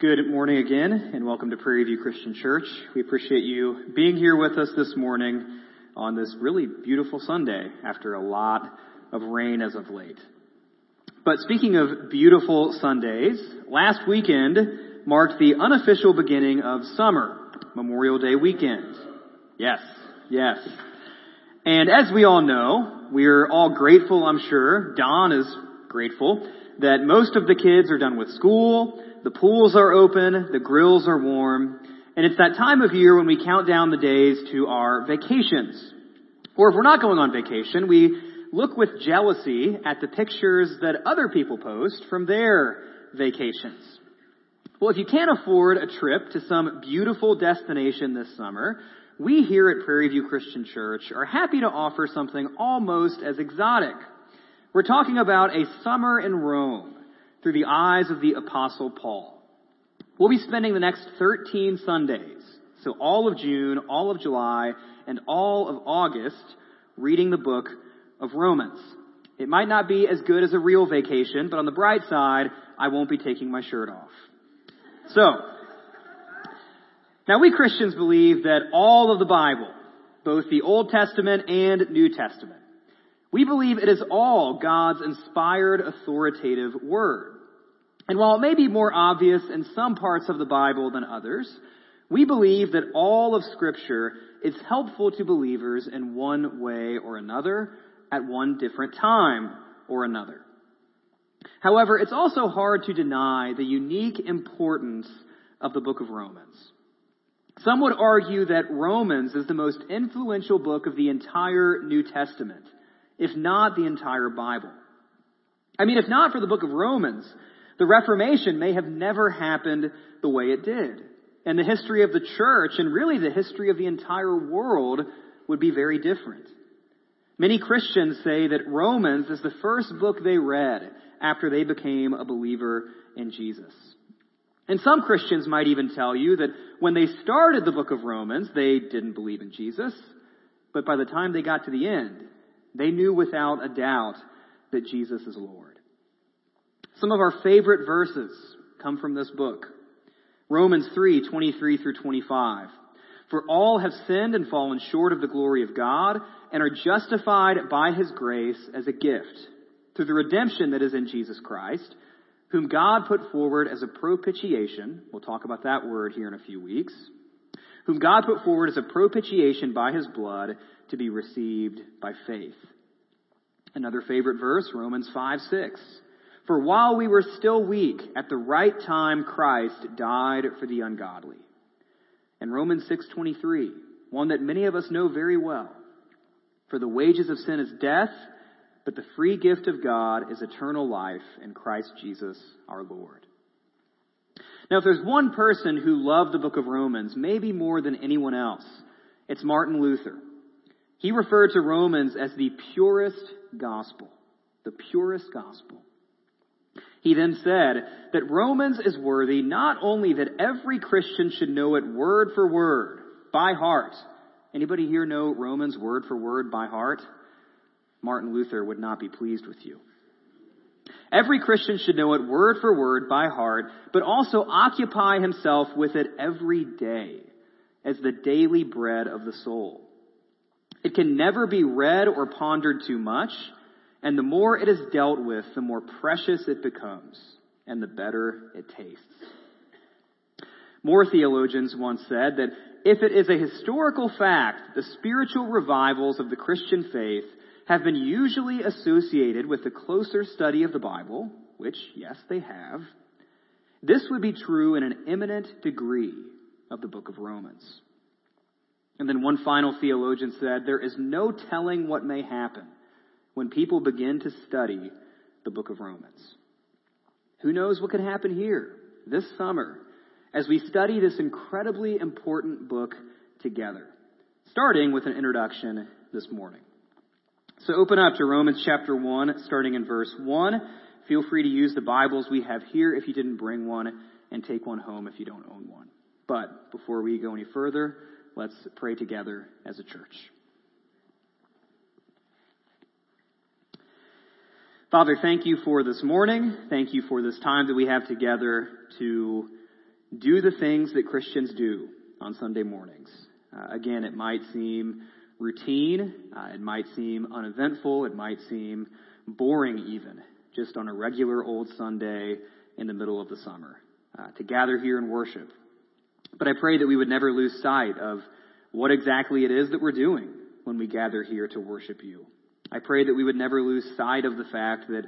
Good morning again, and welcome to Prairie View Christian Church. We appreciate you being here with us this morning on this really beautiful Sunday after a lot of rain as of late. But speaking of beautiful Sundays, last weekend marked the unofficial beginning of summer, Memorial Day weekend. Yes, yes. And as we all know, we're all grateful, I'm sure, Don is grateful, that most of the kids are done with school, the pools are open, the grills are warm, and it's that time of year when we count down the days to our vacations. Or if we're not going on vacation, we look with jealousy at the pictures that other people post from their vacations. Well, if you can't afford a trip to some beautiful destination this summer, we here at Prairie View Christian Church are happy to offer something almost as exotic. We're talking about a summer in Rome through the eyes of the Apostle Paul. We'll be spending the next 13 Sundays, so all of June, all of July, and all of August, reading the book of Romans. It might not be as good as a real vacation, but on the bright side, I won't be taking my shirt off. So, now we Christians believe that all of the Bible, both the Old Testament and New Testament, we believe it is all God's inspired authoritative word. And while it may be more obvious in some parts of the Bible than others, we believe that all of scripture is helpful to believers in one way or another at one different time or another. However, it's also hard to deny the unique importance of the book of Romans. Some would argue that Romans is the most influential book of the entire New Testament if not the entire Bible. I mean, if not for the book of Romans, the Reformation may have never happened the way it did. And the history of the church, and really the history of the entire world, would be very different. Many Christians say that Romans is the first book they read after they became a believer in Jesus. And some Christians might even tell you that when they started the book of Romans, they didn't believe in Jesus, but by the time they got to the end, they knew without a doubt that Jesus is Lord. Some of our favorite verses come from this book. Romans 3, 23 through 25. For all have sinned and fallen short of the glory of God and are justified by his grace as a gift through the redemption that is in Jesus Christ, whom God put forward as a propitiation. We'll talk about that word here in a few weeks. Whom God put forward as a propitiation by his blood to be received by faith. Another favorite verse, Romans 5 6. For while we were still weak, at the right time Christ died for the ungodly. And Romans 6:23, one that many of us know very well. For the wages of sin is death, but the free gift of God is eternal life in Christ Jesus our Lord. Now, if there's one person who loved the book of Romans, maybe more than anyone else, it's Martin Luther. He referred to Romans as the purest gospel. The purest gospel. He then said that Romans is worthy not only that every Christian should know it word for word, by heart. Anybody here know Romans word for word by heart? Martin Luther would not be pleased with you. Every Christian should know it word for word by heart, but also occupy himself with it every day as the daily bread of the soul. It can never be read or pondered too much, and the more it is dealt with, the more precious it becomes, and the better it tastes. More theologians once said that if it is a historical fact, the spiritual revivals of the Christian faith have been usually associated with the closer study of the Bible, which, yes, they have. This would be true in an eminent degree of the book of Romans. And then one final theologian said, There is no telling what may happen when people begin to study the book of Romans. Who knows what could happen here this summer as we study this incredibly important book together, starting with an introduction this morning. So open up to Romans chapter 1, starting in verse 1. Feel free to use the Bibles we have here if you didn't bring one, and take one home if you don't own one. But before we go any further, Let's pray together as a church. Father, thank you for this morning. Thank you for this time that we have together to do the things that Christians do on Sunday mornings. Uh, again, it might seem routine, uh, it might seem uneventful, it might seem boring even, just on a regular old Sunday in the middle of the summer, uh, to gather here and worship. But I pray that we would never lose sight of what exactly it is that we're doing when we gather here to worship you. I pray that we would never lose sight of the fact that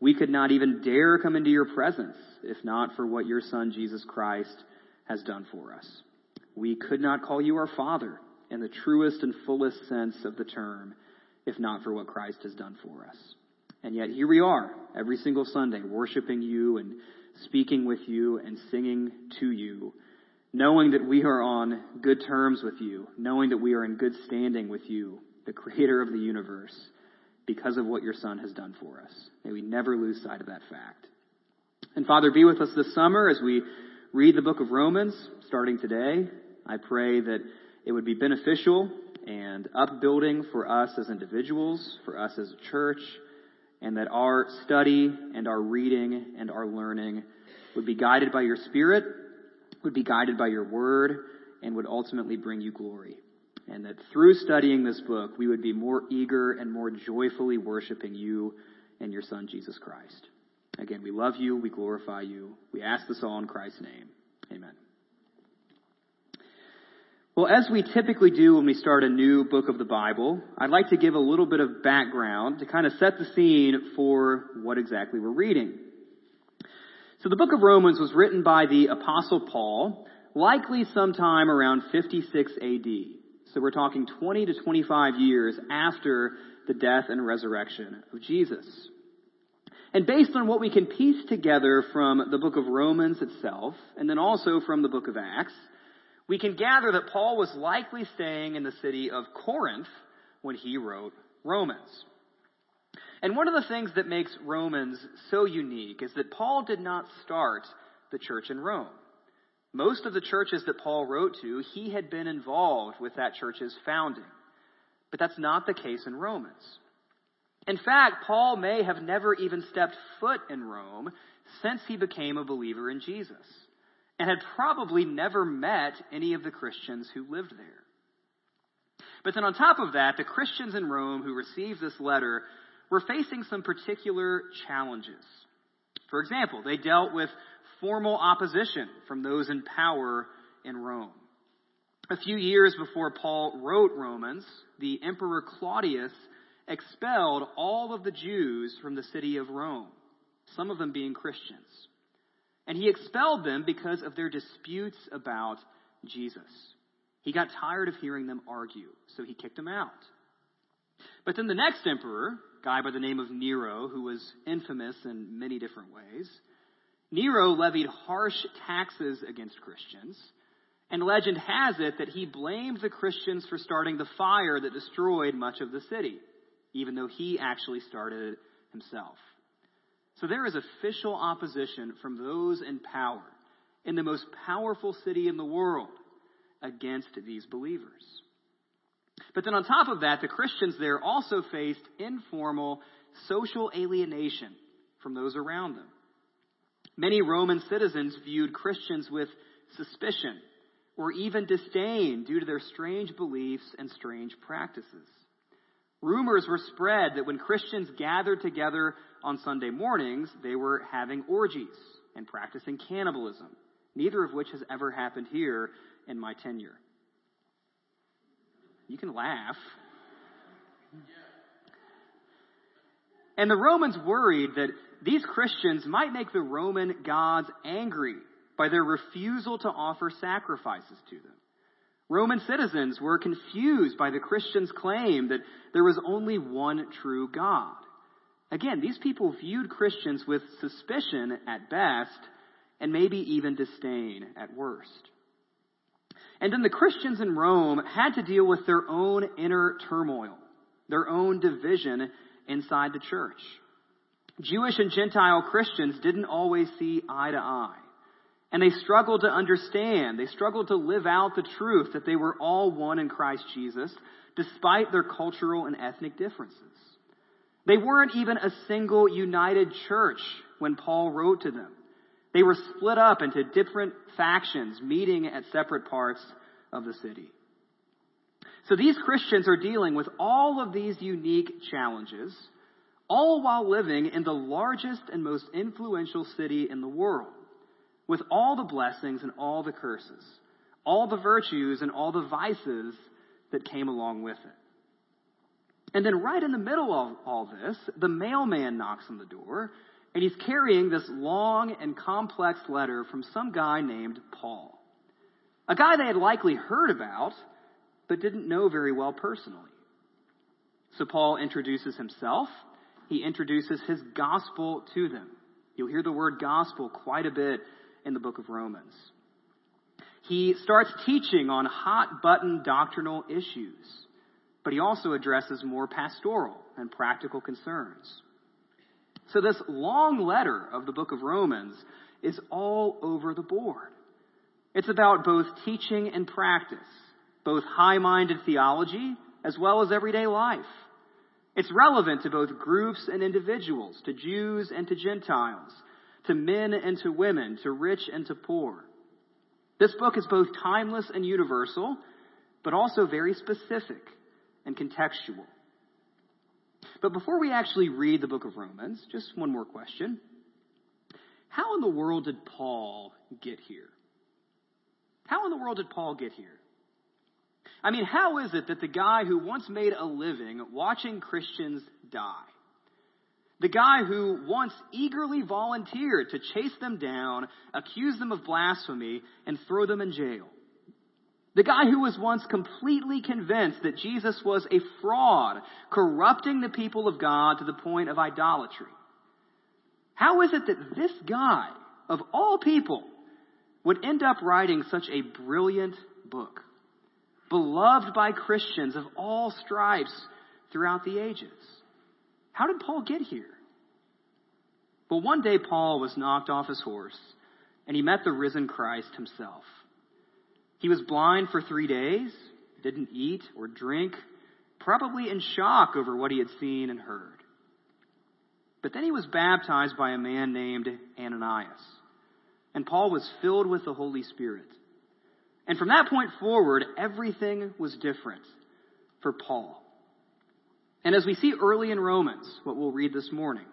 we could not even dare come into your presence if not for what your Son, Jesus Christ, has done for us. We could not call you our Father in the truest and fullest sense of the term if not for what Christ has done for us. And yet here we are every single Sunday worshiping you and speaking with you and singing to you, knowing that we are on good terms with you, knowing that we are in good standing with you, the creator of the universe, because of what your Son has done for us. May we never lose sight of that fact. And Father, be with us this summer as we read the book of Romans starting today. I pray that it would be beneficial and upbuilding for us as individuals, for us as a church, and that our study and our reading and our learning would be guided by your Spirit, would be guided by your word, and would ultimately bring you glory. And that through studying this book, we would be more eager and more joyfully worshiping you and your Son, Jesus Christ. Again, we love you, we glorify you. We ask this all in Christ's name. Amen. Well, as we typically do when we start a new book of the Bible, I'd like to give a little bit of background to kind of set the scene for what exactly we're reading. So the book of Romans was written by the apostle Paul, likely sometime around 56 AD. So we're talking 20 to 25 years after the death and resurrection of Jesus. And based on what we can piece together from the book of Romans itself, and then also from the book of Acts, we can gather that Paul was likely staying in the city of Corinth when he wrote Romans. And one of the things that makes Romans so unique is that Paul did not start the church in Rome. Most of the churches that Paul wrote to, he had been involved with that church's founding. But that's not the case in Romans. In fact, Paul may have never even stepped foot in Rome since he became a believer in Jesus and had probably never met any of the Christians who lived there. But then on top of that, the Christians in Rome who received this letter were facing some particular challenges. For example, they dealt with formal opposition from those in power in Rome. A few years before Paul wrote Romans, the Emperor Claudius expelled all of the Jews from the city of Rome, some of them being Christians. And he expelled them because of their disputes about Jesus. He got tired of hearing them argue, so he kicked them out. But then the next emperor, guy by the name of Nero, who was infamous in many different ways, Nero levied harsh taxes against Christians, and legend has it that he blamed the Christians for starting the fire that destroyed much of the city, even though he actually started it himself. So there is official opposition from those in power in the most powerful city in the world against these believers. But then on top of that, the Christians there also faced informal social alienation from those around them. Many Roman citizens viewed Christians with suspicion or even disdain due to their strange beliefs and strange practices. Rumors were spread that when Christians gathered together on Sunday mornings, they were having orgies and practicing cannibalism, neither of which has ever happened here in my tenure. You can laugh. And the Romans worried that these Christians might make the Roman gods angry by their refusal to offer sacrifices to them. Roman citizens were confused by the Christians' claim that there was only one true God. Again, these people viewed Christians with suspicion at best and maybe even disdain at worst. And then the Christians in Rome had to deal with their own inner turmoil, their own division inside the church. Jewish and Gentile Christians didn't always see eye to eye. And they struggled to understand, they struggled to live out the truth that they were all one in Christ Jesus, despite their cultural and ethnic differences. They weren't even a single united church when Paul wrote to them. They were split up into different factions, meeting at separate parts of the city. So these Christians are dealing with all of these unique challenges, all while living in the largest and most influential city in the world, with all the blessings and all the curses, all the virtues and all the vices that came along with it. And then right in the middle of all this, the mailman knocks on the door, and he's carrying this long and complex letter from some guy named Paul. A guy they had likely heard about, but didn't know very well personally. So Paul introduces himself. He introduces his gospel to them. You'll hear the word gospel quite a bit in the book of Romans. He starts teaching on hot button doctrinal issues, but he also addresses more pastoral and practical concerns. So this long letter of the book of Romans is all over the board. It's about both teaching and practice, both high-minded theology as well as everyday life. It's relevant to both groups and individuals, to Jews and to Gentiles, to men and to women, to rich and to poor. This book is both timeless and universal, but also very specific and contextual. But before we actually read the book of Romans, just one more question. How in the world did Paul get here? How in the world did Paul get here? I mean, how is it that the guy who once made a living watching Christians die, the guy who once eagerly volunteered to chase them down, accuse them of blasphemy, and throw them in jail, the guy who was once completely convinced that Jesus was a fraud, corrupting the people of God to the point of idolatry. How is it that this guy, of all people, would end up writing such a brilliant book, beloved by Christians of all stripes throughout the ages? How did Paul get here? Well, one day Paul was knocked off his horse and he met the risen Christ himself. He was blind for three days, didn't eat or drink, probably in shock over what he had seen and heard. But then he was baptized by a man named Ananias. And Paul was filled with the Holy Spirit. And from that point forward, everything was different for Paul. And as we see early in Romans, what we'll read this morning,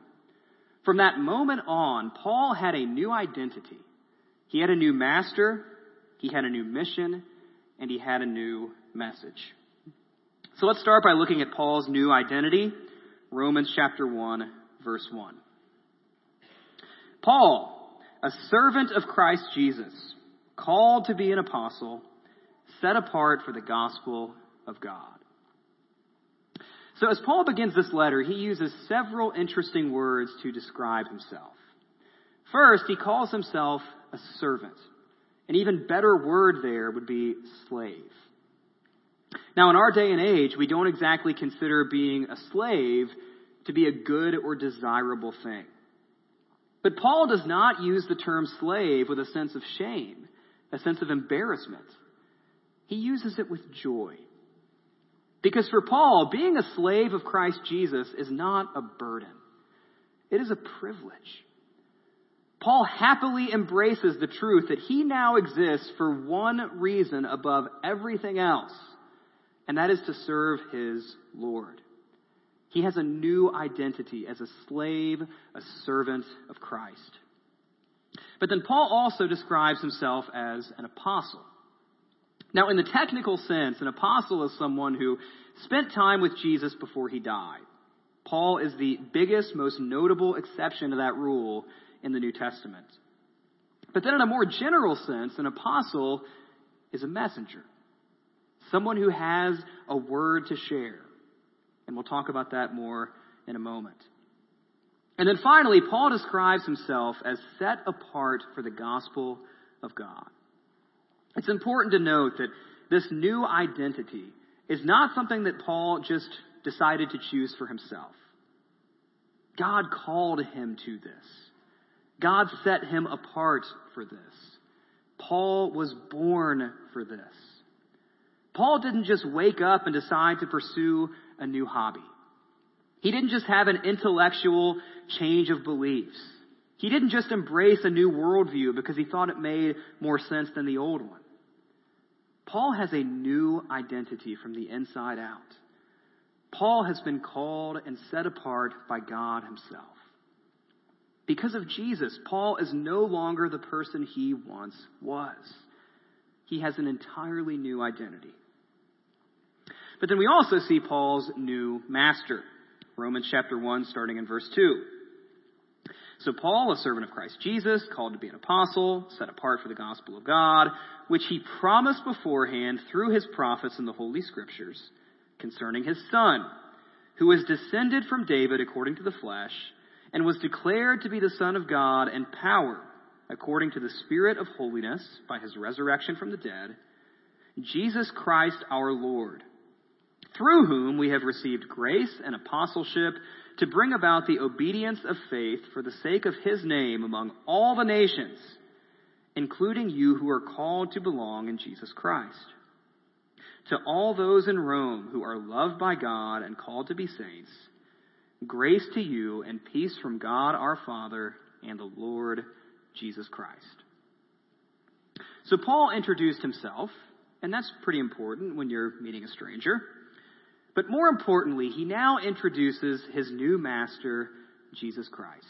from that moment on, Paul had a new identity. He had a new master, he had a new mission, and he had a new message. So let's start by looking at Paul's new identity. Romans chapter 1, verse 1. Paul, a servant of Christ Jesus, called to be an apostle, set apart for the gospel of God. So as Paul begins this letter, he uses several interesting words to describe himself. First, he calls himself a servant. An even better word there would be slave. Now, in our day and age, we don't exactly consider being a slave to be a good or desirable thing. But Paul does not use the term slave with a sense of shame, a sense of embarrassment. He uses it with joy. Because for Paul, being a slave of Christ Jesus is not a burden. It is a privilege. Paul happily embraces the truth that he now exists for one reason above everything else, and that is to serve his Lord. He has a new identity as a slave, a servant of Christ. But then Paul also describes himself as an apostle. Now, in the technical sense, an apostle is someone who spent time with Jesus before he died. Paul is the biggest, most notable exception to that rule in the New Testament. But then, in a more general sense, an apostle is a messenger, someone who has a word to share. And we'll talk about that more in a moment. And then finally, Paul describes himself as set apart for the gospel of God. It's important to note that this new identity is not something that Paul just decided to choose for himself. God called him to this. God set him apart for this. Paul was born for this. Paul didn't just wake up and decide to pursue a new hobby. He didn't just have an intellectual change of beliefs. He didn't just embrace a new worldview because he thought it made more sense than the old one. Paul has a new identity from the inside out. Paul has been called and set apart by God himself. Because of Jesus, Paul is no longer the person he once was. He has an entirely new identity. But then we also see Paul's new master. Romans chapter 1, starting in verse 2. So Paul, a servant of Christ Jesus, called to be an apostle, set apart for the gospel of God, which he promised beforehand through his prophets in the Holy Scriptures, concerning his son, who was descended from David according to the flesh, and was declared to be the Son of God in power, according to the Spirit of holiness, by his resurrection from the dead, Jesus Christ our Lord through whom we have received grace and apostleship to bring about the obedience of faith for the sake of his name among all the nations, including you who are called to belong in Jesus Christ. To all those in Rome who are loved by God and called to be saints, grace to you and peace from God our Father and the Lord Jesus Christ. So Paul introduced himself, and that's pretty important when you're meeting a stranger. But more importantly, he now introduces his new master, Jesus Christ.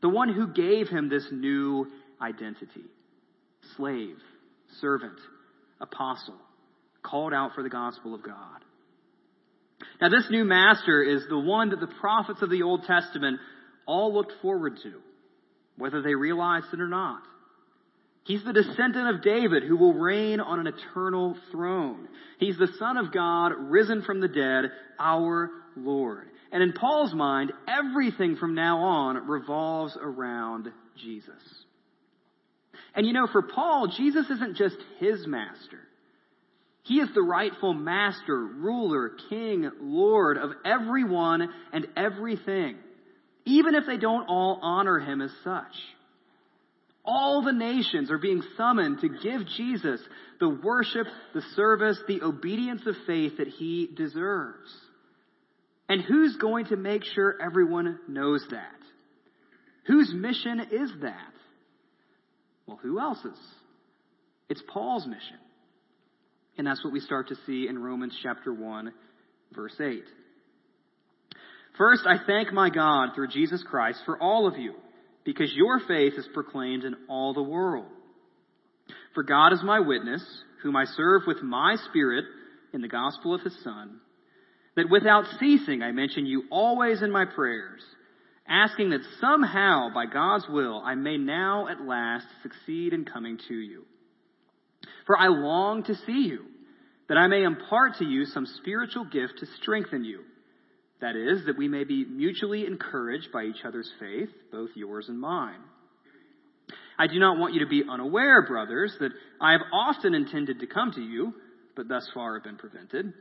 The one who gave him this new identity. Slave, servant, apostle, called out for the gospel of God. Now this new master is the one that the prophets of the Old Testament all looked forward to, whether they realized it or not. He's the descendant of David who will reign on an eternal throne. He's the Son of God, risen from the dead, our Lord. And in Paul's mind, everything from now on revolves around Jesus. And you know, for Paul, Jesus isn't just his master. He is the rightful master, ruler, king, lord of everyone and everything, even if they don't all honor him as such. All the nations are being summoned to give Jesus the worship, the service, the obedience of faith that he deserves. And who's going to make sure everyone knows that? Whose mission is that? Well, who else's? It's Paul's mission. And that's what we start to see in Romans chapter 1, verse 8. First, I thank my God through Jesus Christ for all of you because your faith is proclaimed in all the world. For God is my witness, whom I serve with my spirit in the gospel of his Son, that without ceasing I mention you always in my prayers, asking that somehow, by God's will, I may now at last succeed in coming to you. For I long to see you, that I may impart to you some spiritual gift to strengthen you that is, that we may be mutually encouraged by each other's faith, both yours and mine. I do not want you to be unaware, brothers, that I have often intended to come to you, but thus far have been prevented,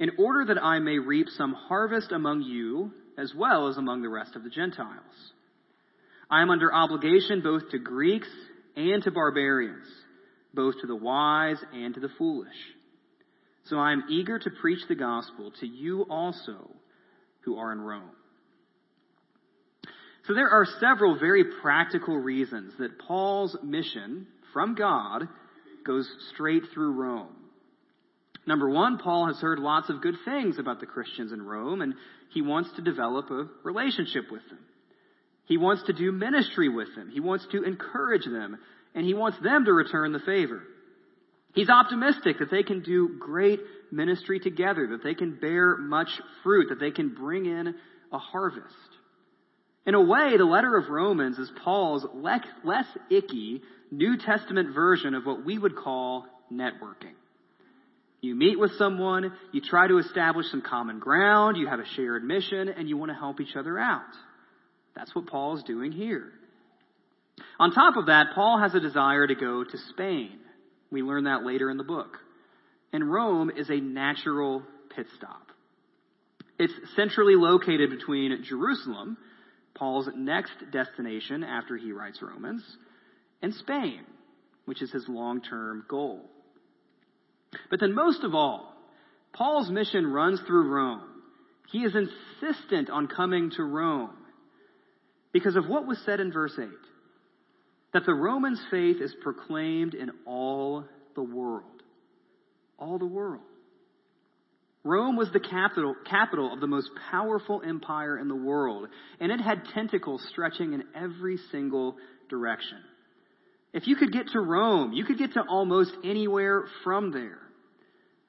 in order that I may reap some harvest among you as well as among the rest of the Gentiles. I am under obligation both to Greeks and to barbarians, both to the wise and to the foolish. So I am eager to preach the gospel to you also who are in Rome. So there are several very practical reasons that Paul's mission from God goes straight through Rome. Number one, Paul has heard lots of good things about the Christians in Rome, and he wants to develop a relationship with them. He wants to do ministry with them. He wants to encourage them, and he wants them to return the favor. He's optimistic that they can do great ministry together, that they can bear much fruit, that they can bring in a harvest. In a way, the letter of Romans is Paul's less icky New Testament version of what we would call networking. You meet with someone, you try to establish some common ground, you have a shared mission, and you want to help each other out. That's what Paul is doing here. On top of that, Paul has a desire to go to Spain. We learn that later in the book. And Rome is a natural pit stop. It's centrally located between Jerusalem, Paul's next destination after he writes Romans, and Spain, which is his long term goal. But then, most of all, Paul's mission runs through Rome. He is insistent on coming to Rome because of what was said in verse 8 that the Romans' faith is proclaimed in all the world. All the world. Rome was the capital, capital of the most powerful empire in the world, and it had tentacles stretching in every single direction. If you could get to Rome, you could get to almost anywhere from there.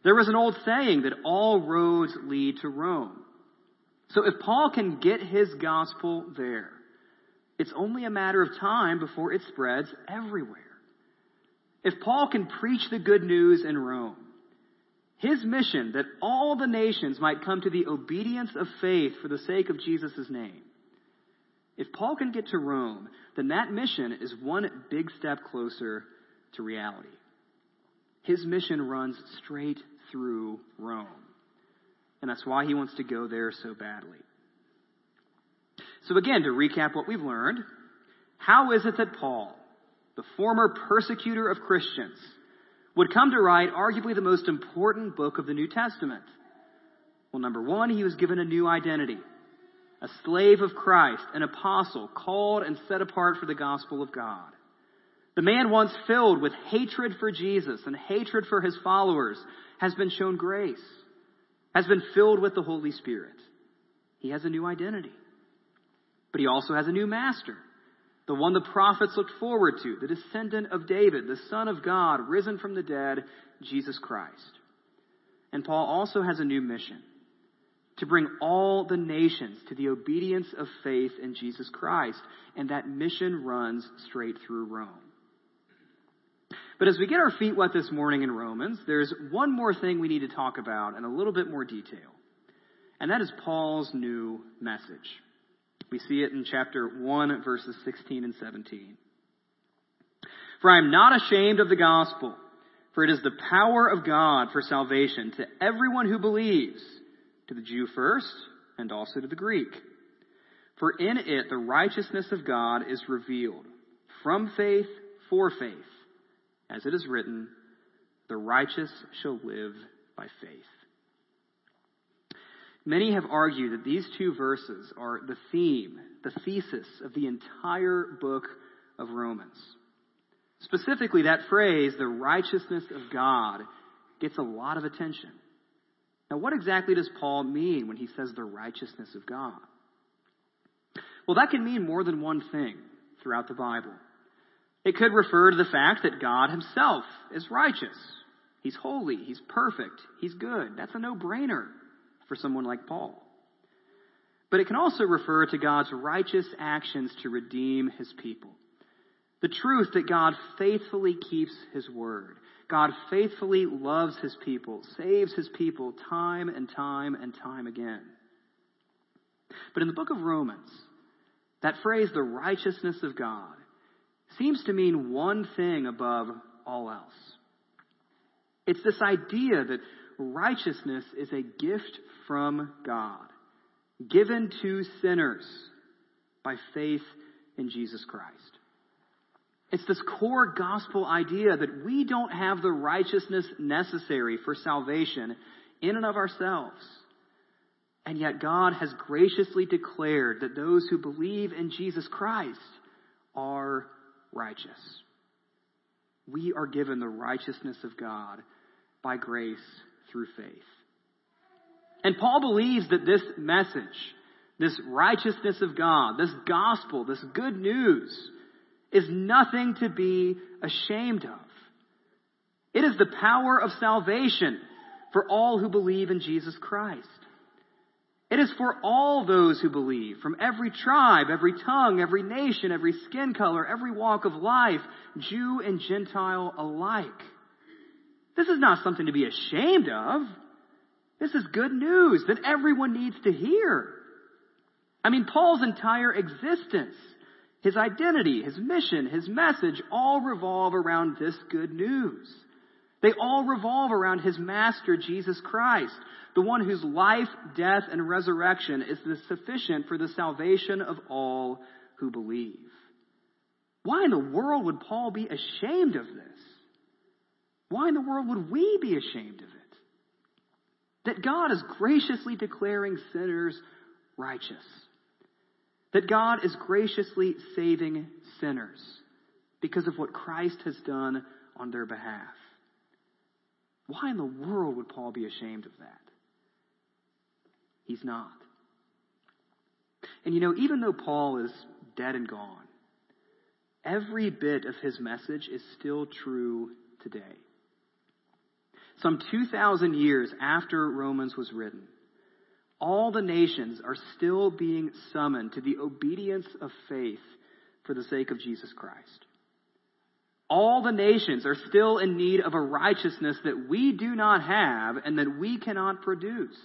There was an old saying that all roads lead to Rome. So if Paul can get his gospel there, it's only a matter of time before it spreads everywhere. If Paul can preach the good news in Rome, his mission that all the nations might come to the obedience of faith for the sake of Jesus' name. If Paul can get to Rome, then that mission is one big step closer to reality. His mission runs straight through Rome. And that's why he wants to go there so badly. So again, to recap what we've learned, how is it that Paul, the former persecutor of Christians, would come to write arguably the most important book of the New Testament? Well, number one, he was given a new identity. A slave of Christ, an apostle, called and set apart for the gospel of God. The man once filled with hatred for Jesus and hatred for his followers has been shown grace, has been filled with the Holy Spirit. He has a new identity. But he also has a new master the one the prophets looked forward to, the descendant of David, the Son of God, risen from the dead, Jesus Christ. And Paul also has a new mission to bring all the nations to the obedience of faith in Jesus Christ. And that mission runs straight through Rome. But as we get our feet wet this morning in Romans, there's one more thing we need to talk about in a little bit more detail. And that is Paul's new message. We see it in chapter 1, verses 16 and 17. For I am not ashamed of the gospel, for it is the power of God for salvation to everyone who believes, to the Jew first, and also to the Greek. For in it the righteousness of God is revealed, from faith for faith, as it is written, the righteous shall live by faith. Many have argued that these two verses are the theme, the thesis of the entire book of Romans. Specifically, that phrase, the righteousness of God, gets a lot of attention. Now, what exactly does Paul mean when he says the righteousness of God? Well, that can mean more than one thing throughout the Bible. It could refer to the fact that God himself is righteous. He's holy. He's perfect. He's good. That's a no-brainer for someone like Paul. But it can also refer to God's righteous actions to redeem his people. The truth that God faithfully keeps his word. God faithfully loves his people, saves his people time and time and time again. But in the book of Romans, that phrase, the righteousness of God, seems to mean one thing above all else. It's this idea that righteousness is a gift from God, given to sinners by faith in Jesus Christ. It's this core gospel idea that we don't have the righteousness necessary for salvation in and of ourselves. And yet God has graciously declared that those who believe in Jesus Christ are righteous. We are given the righteousness of God by grace through faith. And Paul believes that this message, this righteousness of God, this gospel, this good news, is nothing to be ashamed of. It is the power of salvation for all who believe in Jesus Christ. It is for all those who believe, from every tribe, every tongue, every nation, every skin color, every walk of life, Jew and Gentile alike. This is not something to be ashamed of. This is good news that everyone needs to hear. I mean, Paul's entire existence, his identity, his mission, his message all revolve around this good news. They all revolve around his master, Jesus Christ, the one whose life, death, and resurrection is sufficient for the salvation of all who believe. Why in the world would Paul be ashamed of this? Why in the world would we be ashamed of it? That God is graciously declaring sinners righteous. That God is graciously saving sinners because of what Christ has done on their behalf. Why in the world would Paul be ashamed of that? He's not. And you know, even though Paul is dead and gone, every bit of his message is still true today. Some 2,000 years after Romans was written, all the nations are still being summoned to the obedience of faith for the sake of Jesus Christ. All the nations are still in need of a righteousness that we do not have and that we cannot produce.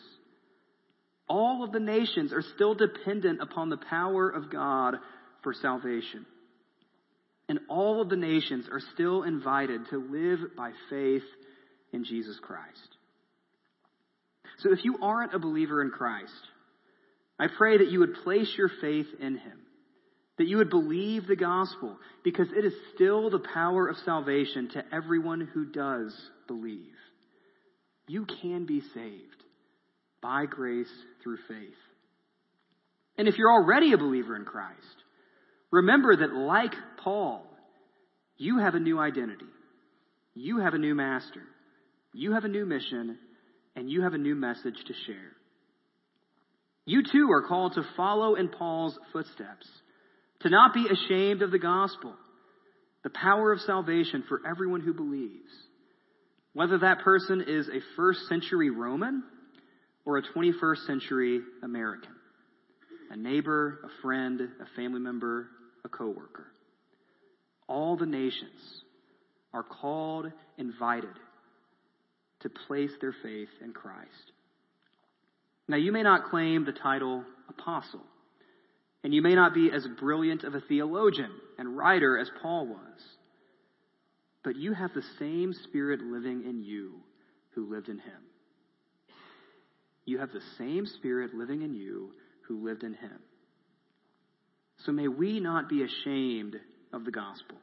All of the nations are still dependent upon the power of God for salvation. And all of the nations are still invited to live by faith in Jesus Christ. So if you aren't a believer in Christ, I pray that you would place your faith in Him, that you would believe the gospel, because it is still the power of salvation to everyone who does believe. You can be saved by grace through faith. And if you're already a believer in Christ, remember that like Paul, you have a new identity. You have a new master. You have a new mission and you have a new message to share. You too are called to follow in Paul's footsteps, to not be ashamed of the gospel, the power of salvation for everyone who believes. Whether that person is a first century Roman or a 21st century American, a neighbor, a friend, a family member, a coworker. All the nations are called, invited to place their faith in Christ. Now, you may not claim the title apostle, and you may not be as brilliant of a theologian and writer as Paul was, but you have the same Spirit living in you who lived in him. You have the same Spirit living in you who lived in him. So may we not be ashamed of the gospel.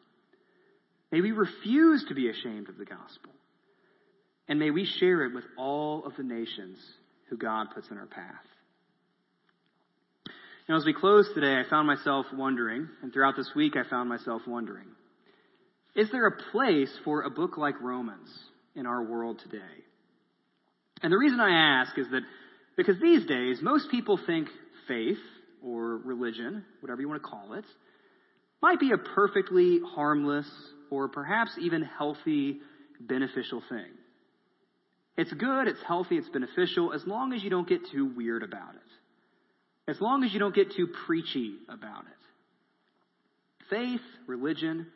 May we refuse to be ashamed of the gospel. And may we share it with all of the nations who God puts in our path. Now, as we close today, I found myself wondering, and throughout this week, I found myself wondering, is there a place for a book like Romans in our world today? And the reason I ask is that because these days, most people think faith or religion, whatever you want to call it, might be a perfectly harmless or perhaps even healthy, beneficial thing. It's good, it's healthy, it's beneficial, as long as you don't get too weird about it. As long as you don't get too preachy about it. Faith, religion,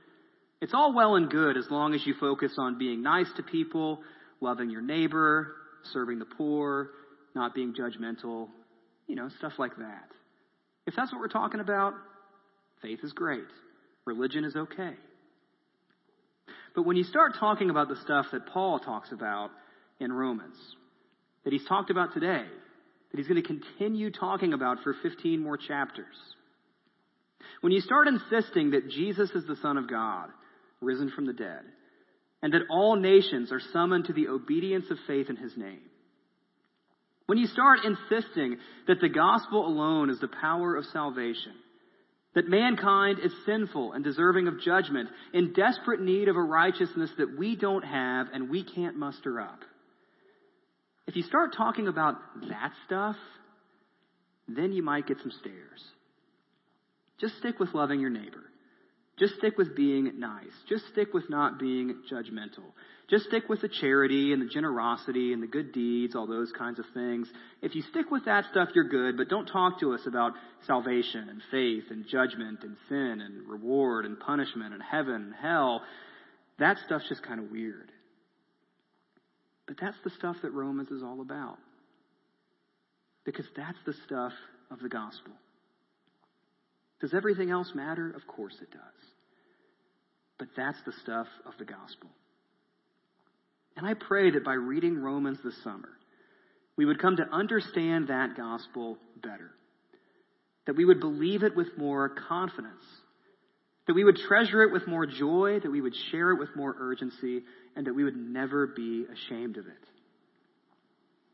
it's all well and good as long as you focus on being nice to people, loving your neighbor, serving the poor, not being judgmental, you know, stuff like that. If that's what we're talking about, faith is great. Religion is okay. But when you start talking about the stuff that Paul talks about in Romans that he's talked about today, that he's going to continue talking about for 15 more chapters. When you start insisting that Jesus is the Son of God, risen from the dead, and that all nations are summoned to the obedience of faith in his name, when you start insisting that the gospel alone is the power of salvation, that mankind is sinful and deserving of judgment, in desperate need of a righteousness that we don't have and we can't muster up, if you start talking about that stuff, then you might get some stares. Just stick with loving your neighbor. Just stick with being nice. Just stick with not being judgmental. Just stick with the charity and the generosity and the good deeds, all those kinds of things. If you stick with that stuff, you're good, but don't talk to us about salvation and faith and judgment and sin and reward and punishment and heaven and hell. That stuff's just kind of weird. But that's the stuff that Romans is all about. Because that's the stuff of the gospel. Does everything else matter? Of course it does. But that's the stuff of the gospel. And I pray that by reading Romans this summer, we would come to understand that gospel better. That we would believe it with more confidence. That we would treasure it with more joy. That we would share it with more urgency and that we would never be ashamed of it.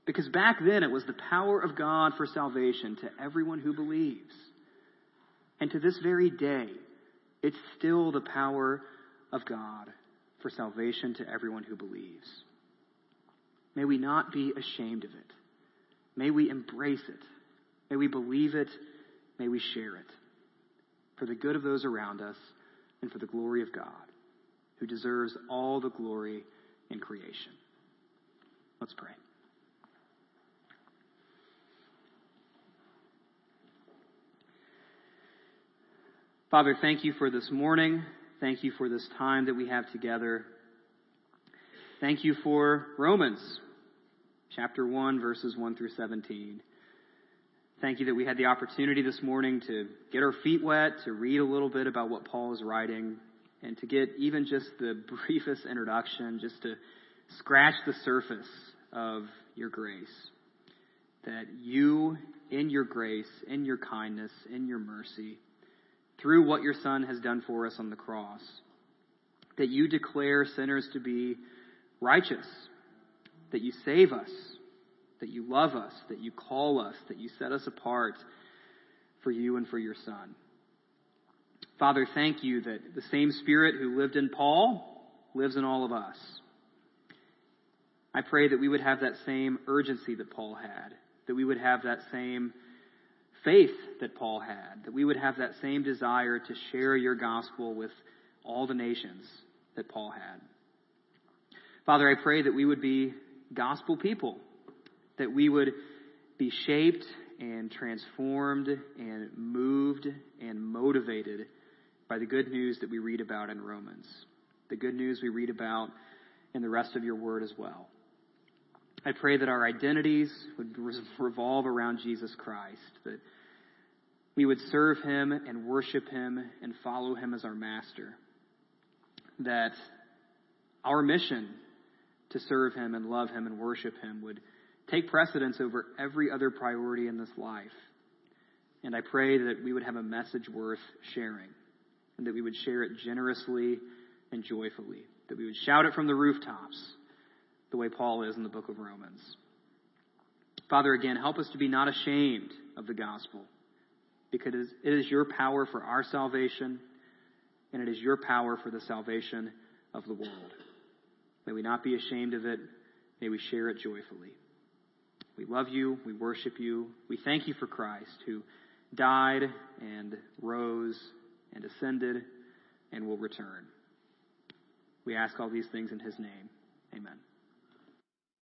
Because back then it was the power of God for salvation to everyone who believes. And to this very day, it's still the power of God for salvation to everyone who believes. May we not be ashamed of it. May we embrace it. May we believe it. May we share it for the good of those around us and for the glory of God, who deserves all the glory in creation. Let's pray. Father, thank you for this morning. Thank you for this time that we have together. Thank you for Romans chapter 1, verses 1 through 17. Thank you that we had the opportunity this morning to get our feet wet, to read a little bit about what Paul is writing, and to get even just the briefest introduction, just to scratch the surface of your grace. That you, in your grace, in your kindness, in your mercy, through what your Son has done for us on the cross, that you declare sinners to be righteous, that you save us, that you love us, that you call us, that you set us apart for you and for your Son. Father, thank you that the same Spirit who lived in Paul lives in all of us. I pray that we would have that same urgency that Paul had, that we would have that same faith that Paul had, that we would have that same desire to share your gospel with all the nations that Paul had. Father, I pray that we would be gospel people, that we would be shaped and transformed and moved and motivated by the good news that we read about in Romans, the good news we read about in the rest of your word as well. I pray that our identities would revolve around Jesus Christ, that we would serve him and worship him and follow him as our master, that our mission to serve him and love him and worship him would take precedence over every other priority in this life. And I pray that we would have a message worth sharing and that we would share it generously and joyfully, that we would shout it from the rooftops the way Paul is in the book of Romans. Father, again, help us to be not ashamed of the gospel because it is your power for our salvation and it is your power for the salvation of the world. May we not be ashamed of it. May we share it joyfully. We love you. We worship you. We thank you for Christ who died and rose and ascended and will return. We ask all these things in his name. Amen.